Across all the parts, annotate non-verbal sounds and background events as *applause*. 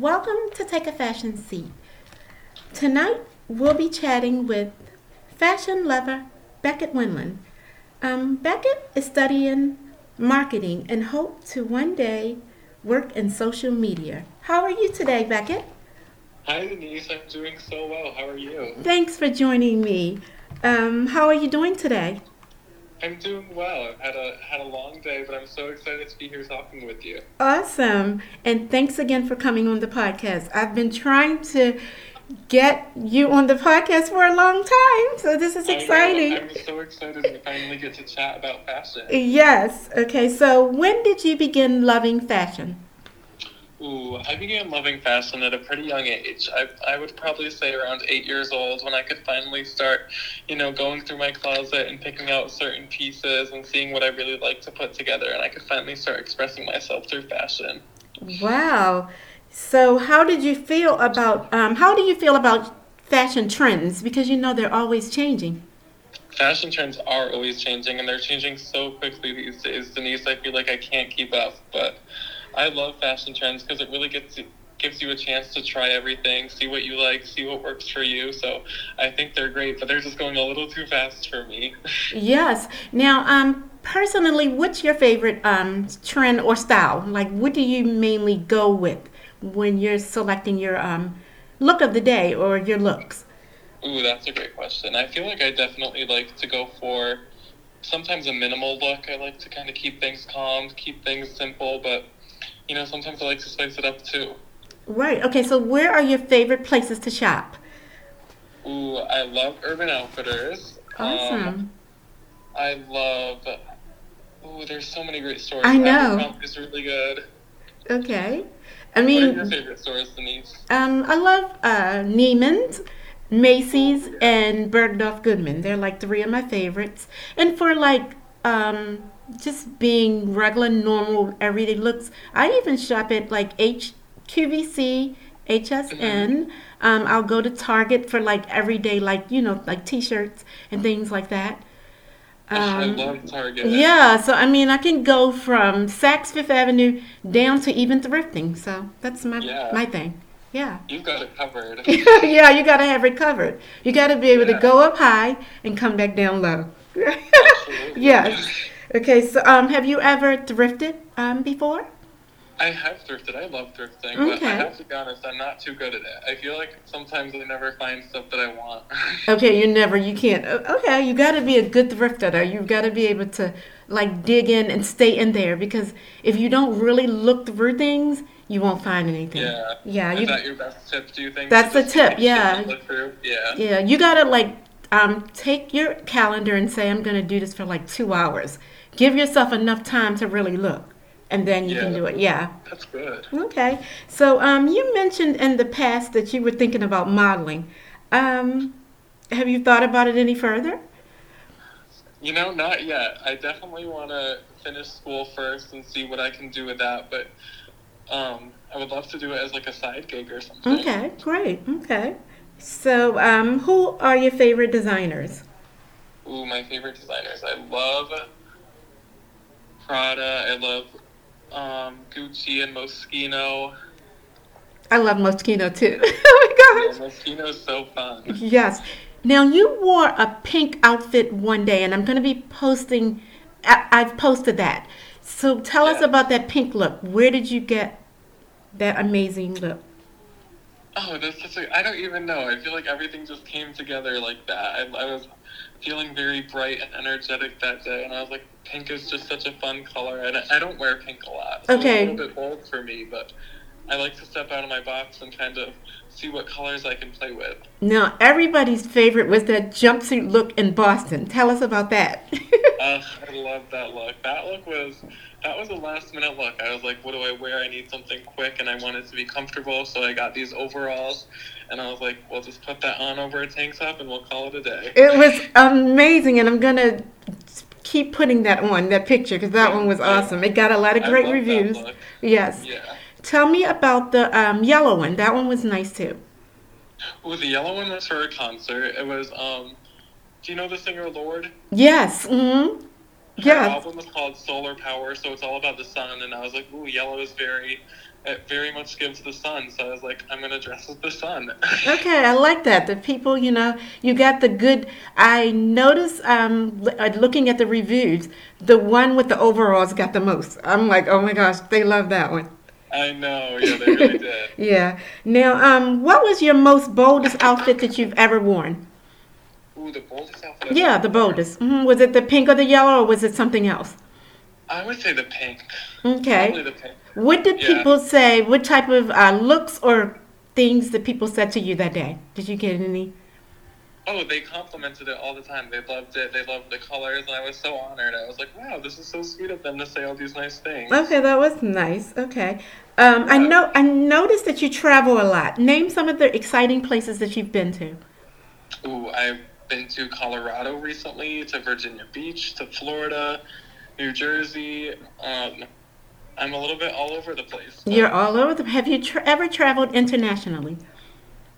Welcome to Take a Fashion Seat. Tonight we'll be chatting with fashion lover Beckett Weinlein. Um, Beckett is studying marketing and hope to one day work in social media. How are you today, Beckett? Hi Denise, I'm doing so well. How are you? Thanks for joining me. Um, how are you doing today? I'm doing well. I've had a had a long day, but I'm so excited to be here talking with you. Awesome. And thanks again for coming on the podcast. I've been trying to get you on the podcast for a long time, so this is exciting. I'm so excited to finally get to chat about fashion. Yes. Okay. So, when did you begin loving fashion? Ooh, I began loving fashion at a pretty young age. I, I would probably say around eight years old when I could finally start, you know, going through my closet and picking out certain pieces and seeing what I really like to put together. And I could finally start expressing myself through fashion. Wow. So, how did you feel about um, how do you feel about fashion trends? Because you know they're always changing. Fashion trends are always changing and they're changing so quickly these days. Denise, I feel like I can't keep up, but I love fashion trends because it really gets gives you a chance to try everything, see what you like, see what works for you. So I think they're great, but they're just going a little too fast for me. *laughs* Yes. Now, um, personally, what's your favorite um, trend or style? Like, what do you mainly go with when you're selecting your um, look of the day or your looks? Ooh, that's a great question. I feel like I definitely like to go for sometimes a minimal look. I like to kind of keep things calm, keep things simple, but you know, sometimes I like to spice it up too. Right. Okay. So, where are your favorite places to shop? Ooh, I love Urban Outfitters. Awesome. Um, I love. Ooh, there's so many great stores. I know. Is really good. okay. I What are your mean, favorite stores, Denise? um, I love uh, Neiman's, Macy's, and Bergdorf Goodman. They're like three of my favorites. And for like um, just being regular, normal, everyday looks, I even shop at like HQVC, HSN. Um, I'll go to Target for like everyday, like you know, like T-shirts and things like that. I Um, love Target. yeah, so I mean, I can go from Saks Fifth Avenue down to even thrifting. So that's my Yeah. my thing. Yeah. You've got it covered. *laughs* *laughs* yeah, you got to have it covered. You got to be able to go up high and come back down low. *laughs* Yes. Okay, so um, have you ever thrifted um, before? I have thrifted. I love thrifting, but I have to be honest, I'm not too good at it. I feel like sometimes I never find stuff that I want. *laughs* Okay, you never, you can't. Okay, you got to be a good thrifter though. You've got to be able to like dig in and stay in there because if you don't really look through things, you won't find anything. yeah. Yeah, Is you, that your best tip, do you think? That's the tip, yeah. Yeah. Yeah, you gotta like um, take your calendar and say, I'm gonna do this for like two hours. Give yourself enough time to really look, and then you can do it. Yeah. That's good. Okay. So um, you mentioned in the past that you were thinking about modeling. Um, have you thought about it any further? You know, not yet. I definitely want to finish school first and see what I can do with that, but um, I would love to do it as like a side gig or something. Okay, great. Okay. So um, who are your favorite designers? Ooh, my favorite designers. I love Prada. I love um, Gucci and Moschino. I love Moschino too. *laughs* oh my gosh. Moschino's so fun. Yes. Now you wore a pink outfit one day, and I'm going to be posting. I, I've posted that. So tell us about that pink look. Where did you get that amazing look? Oh, that's such a. I don't even know. I feel like everything just came together like that. I, I was feeling very bright and energetic that day, and I was like, pink is just such a fun color. And I, don't wear pink a lot. So Okay. It's a little bit bold for me, but I like to step out of my box and kind of see what colors I can play with. Now everybody's favorite was that jumpsuit look in Boston. Tell us about that. *laughs* Ugh, I love that look. That look was that was a last minute look. I was like, what do I wear? I need something quick and I wanted to be comfortable, so I got these overalls and I was like, well just put that on over a tank top and we'll call it a day. it was amazing, and I'm gonna keep putting that on that picture because that one was Yeah. awesome. It got a lot of great reviews. Yes. Yeah. Tell me about the um, yellow one. That one was nice too. Ooh, the yellow one was for a concert. It was um do you know the singer Lorde? Yes. Her Yeah. album is called Solar Power, so it's all about the sun. And I was like, ooh, yellow is very, it very much gives the sun. So I was like, I'm gonna dress as the sun. *laughs* Okay, I like that. The people, you know, you got the good. I noticed, um, uh, looking at the reviews, the one with the overalls got the most. I'm like, oh my gosh, they love that one. I know, yeah, they really *laughs* did. Yeah. Now, um, what was your most boldest outfit that you've ever worn? Ooh, the boldest outfit. I've Yeah, the boldest. hmm Was it the pink or the yellow, or was it something else? I would say the pink. Probably Okay. the pink. What did Yeah. people say? What type of uh, looks or things that people said to you that day? Did you get any? Oh, they complimented it all the time. They loved it. They loved the colors, and I was so honored. I was like, wow, this is so sweet of them to say all these nice things. Okay, that was nice. Okay. Um, I know. I noticed that you travel a lot. Name some of the exciting places that you've been to. Ooh, I've been to Colorado recently, to Virginia Beach, to Florida, New Jersey. Um, I'm a little bit all over the place. but- You're all over the. Have you tra- ever traveled internationally?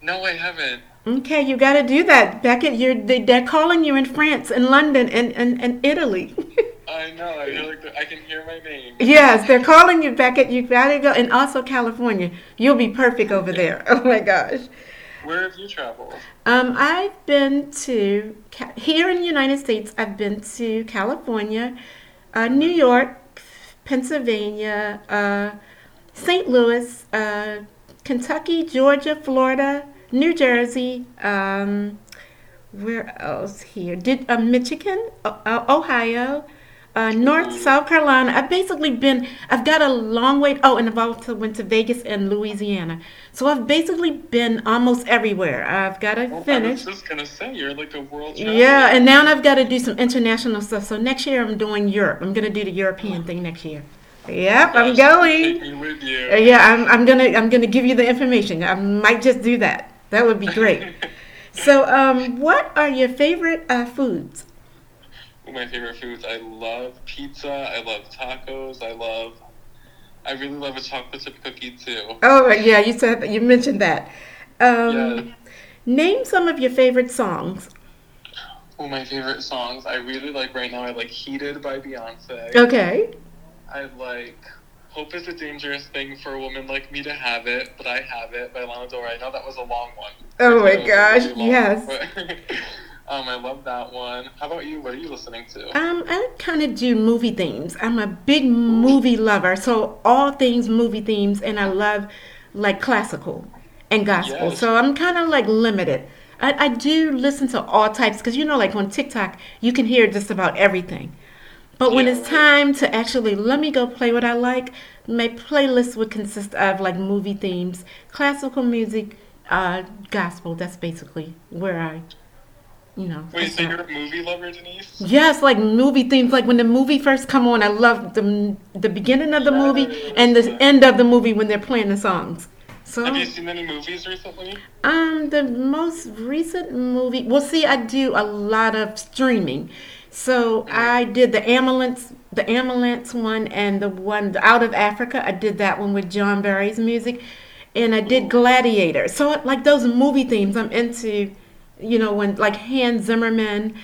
No, I haven't. Okay, you got to do that. Beckett, you're they, they're calling you in France and London and, and, and Italy. *laughs* I know. I feel like I can hear my name. yes, they're calling you, Beckett. You got to go, and also California. You'll be perfect over there. *laughs* Oh my gosh. Where have you traveled? Um, I've been to here in the United States. I've been to California, uh, New York, Pennsylvania, uh, St. Louis, uh, Kentucky, Georgia, Florida, New Jersey. Um, where else here? Did uh, Michigan, uh, Ohio, uh, North South Carolina. I've basically been. I've got a long way. Oh, and I've also went to Vegas and Louisiana. So I've basically been almost everywhere. I've got to Well, I finish. was just gonna say you're like a world traveler. Yeah, and now I've got to do some international stuff. So next year I'm doing Europe. I'm gonna do the European thing next year. Yep, I'm going. Take me with you. Uh, yeah, I'm, I'm gonna I'm gonna give you the information. I might just do that. That would be great. *laughs* so, um, what are your favorite uh, foods? My favorite foods. I love pizza. I love tacos. I love. I really love a chocolate chip cookie too. Oh, yeah, you said you mentioned that. Um, Yeah. Name some of your favorite songs. Oh, my favorite songs. I really like right now. I like "Heated" by Beyonce. Okay. I like "Hope Is a Dangerous Thing for a Woman Like Me to Have It," but I have it by Lana Del Rey. I know that was a long one. Oh my know it was gosh, really long, yes. *laughs* um, I love that one. How about you? What are you listening to? Um, I kind of do movie themes. I'm a big movie lover, so all things movie themes, and I love like classical and gospel. Yes. So I'm kind of like limited. I, I do listen to all types because you know, like on TikTok, you can hear just about everything. But when Yeah, it's time to actually let me go play what I like, my playlist would consist of like movie themes, classical music, uh, gospel. That's basically where I, you know. Wait, so you're a movie lover, Denise? Yes, like movie themes. Like when the movie first come on, I love the the beginning of the movie and the end of the movie when they're playing the songs. So, Have you seen any movies recently? um, the most recent movie. Well, see, I do a lot of streaming. So I did the ambulance, the ambulance one, and the one out of Africa. I did that one with John Barry's music, and I did Gladiator. So like those movie themes, I'm into. You know, when like Hans Zimmerman,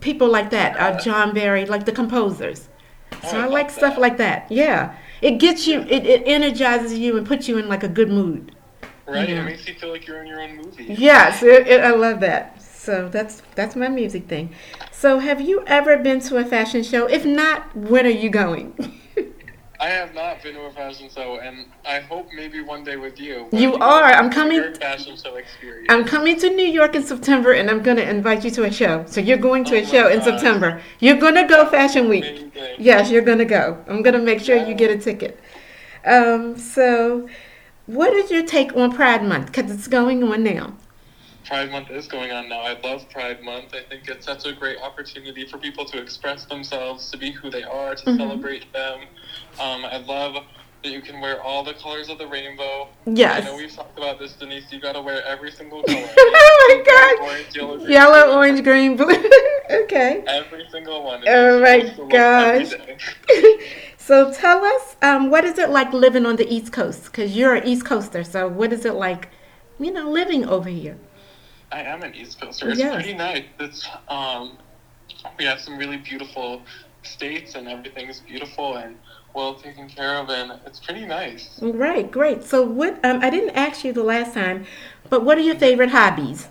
people like that, uh, John Barry, like the composers. Oh, So I I like stuff like that. Yeah, it gets you, it, it energizes you and puts you in like a good mood. Right? Yeah. It makes you feel like you're in your own movie. Yes, it, it, I love that. So that's that's my music thing. So have you ever been to a fashion show? If not, when are you going? *laughs* I have not been to a fashion show, and I hope maybe one day with you. You are. I'm coming- fashion show experience. I'm coming to New York in September, and I'm gonna invite you to a show. So you're going to Oh a show in. September. You're gonna go Fashion Week. Amazing. Yes, you're gonna go. I'm gonna make sure you get a ticket. Um, so, what is your take on Pride Month? Because it's going on now. Pride Month is going on now. I love Pride Month. I think it's such a great opportunity for people to express themselves, to be who they are, to Mhm. celebrate them. Um, I love that you can wear all the colors of the rainbow. Yes. I know we've talked about this, Denise. You got to wear every single *laughs* color. oh my God! Orange, yellow, Yellow, orange, green, blue. *laughs* okay. Every single one. Oh my It's look every gosh. *laughs* so tell us, um, what is it like living on the East Coast? Because you're an East Coaster, so what is it like, you know, living over here? I am an East Coaster. It's Yes. pretty nice. It's um, we have some really beautiful states, and everything is beautiful and well taken care of, and it's pretty nice. Right, great. So, what? Um, I didn't ask you the last time, but what are your favorite hobbies?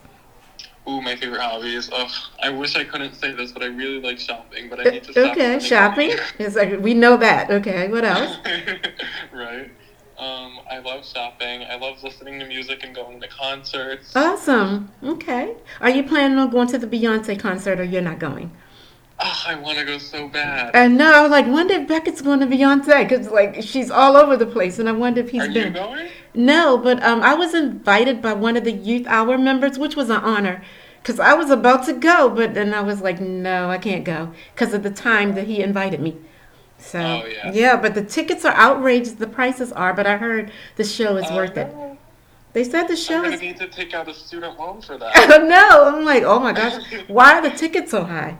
Ooh, my favorite hobbies. Oh, I wish I couldn't say this, but I really like shopping. But I need to stop. Okay, shopping. It's like we know that. Okay, what else? *laughs* right. Um, I love shopping. I love listening to music and going to concerts. Awesome. Okay. Are you planning on going to the Beyonce concert, or you're not going? Oh, I want to go so bad. And no, I was like, wonder if Beckett's going to Beyonce because like she's all over the place, and I wonder if he's Are you been. going? No, but um, I was invited by one of the Youth Hour members, which was an honor, because I was about to go, but then I was like, no, I can't go because of the time that he invited me. So Oh, yeah. but the tickets are outrageous. The prices are, but I heard the show is Oh, worth it. They said the I'm show gonna is. need to take out a student loan for that. *laughs* don't know. I'm like, oh my gosh, *laughs* why are the tickets so high?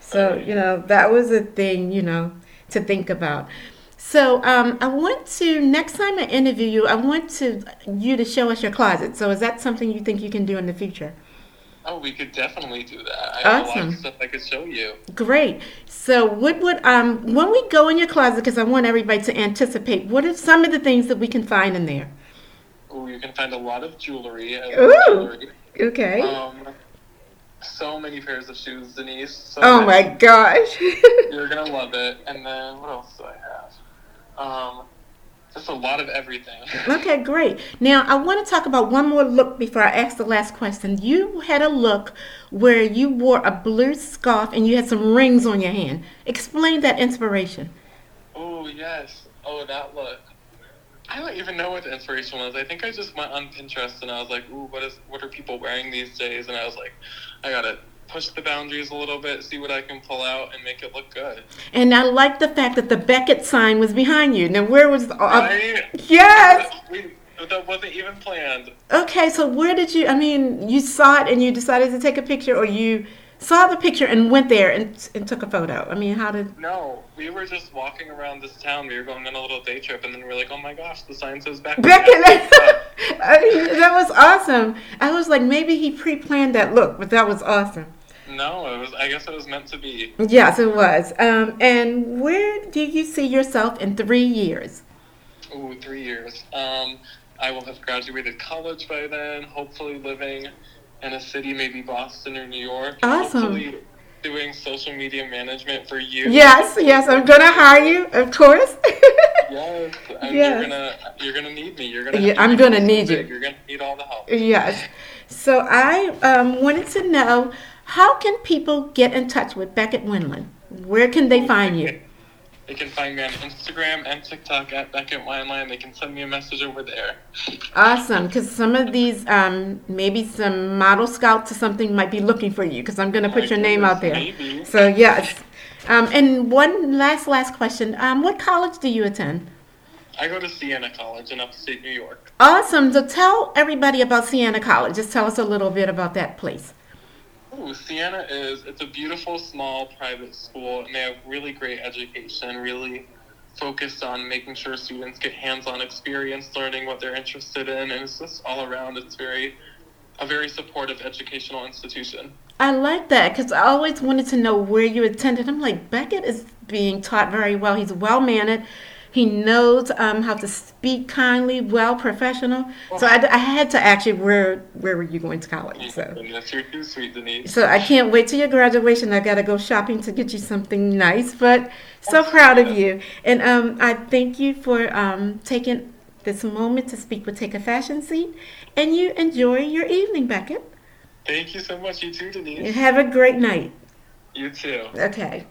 So you know that was a thing, you know, to think about. So um, I want to next time I interview you, I want to you to show us your closet. So is that something you think you can do in the future? Oh, we could definitely do that. I have a lot Awesome. of stuff I could show you. Great. So what would um when we go in your closet because I want everybody to anticipate. What are some of the things that we can find in there? Ooh, you can find a lot of jewelry. Ooh. jewelry. Okay. Um, so many pairs of shoes, Denise. So oh my gosh. *laughs* You're gonna love it. And then what else do I have? Um, just a lot of everything. *laughs* Okay, great. Now I want to talk about one more look before I ask the last question. You had a look where you wore a blue scarf and you had some rings on your hand. Explain that inspiration. Oh yes. Oh that look. I don't even know what the inspiration was. I think I just went on Pinterest and I was like, "Ooh, what is what are people wearing these days?" And I was like, "I gotta push the boundaries a little bit, see what I can pull out, and make it look good." And I like the fact that the Beckett sign was behind you. Now where was? Uh, Right? yes. We, that wasn't even planned. Okay, so where did you? I mean, you saw it and you decided to take a picture, or you saw the picture and went there and, and took a photo. I mean, how did? No, we were just walking around this town. We were going on a little day trip, and then we were like, "Oh my gosh, the sign says back." Beckett. *laughs* I mean, that was awesome. I was like, maybe he pre-planned that look, but that was awesome. No, it was. I guess it was meant to be. Yes, it was. Um, and where do you see yourself in three years? Ooh, three years. Um, I will have graduated college by then. Hopefully, living in a city, maybe Boston or New York. Awesome. Hopefully, doing social media management for you. Yes, yes, I'm gonna hire you, of course. *laughs* Yes, and Yes. you're gonna you're gonna need me. You're gonna. Yeah, I'm gonna need big. you. You're gonna need all the help. yes. So I um, wanted to know how can people get in touch with Beckett Weinlein? Where can they find you? They can find me on Instagram and TikTok at Beckett Weinlein. They can send me a message over there. Awesome, because some of these, um, maybe some model scouts or something might be looking for you, because I'm going to put My your name out there. maybe. So yes. Um, and one last, last question. Um, what college do you attend? I go to Siena College in upstate New York. Awesome. So tell everybody about Siena College. Just tell us a little bit about that place. Ooh, Siena is it's a beautiful small private school and they have really great education, really focused on making sure students get hands-on experience learning what they're interested in and it's just all around it's very a very supportive educational institution. I like that because I always wanted to know where you attended. I'm like, Beckett is being taught very well. He's well mannered. He knows um, how to speak kindly, well, professional. So I, I had to ask you where where were you going to college? So. Goodness, you're too sweet, Denise. So I can't wait till your graduation. I gotta go shopping to get you something nice. But so proud of you, and um, I thank you for um, taking this moment to speak with Take a Fashion Seat. And you enjoy your evening, Beckett. Thank you so much, you too, Denise. Have a great night. You too. Okay.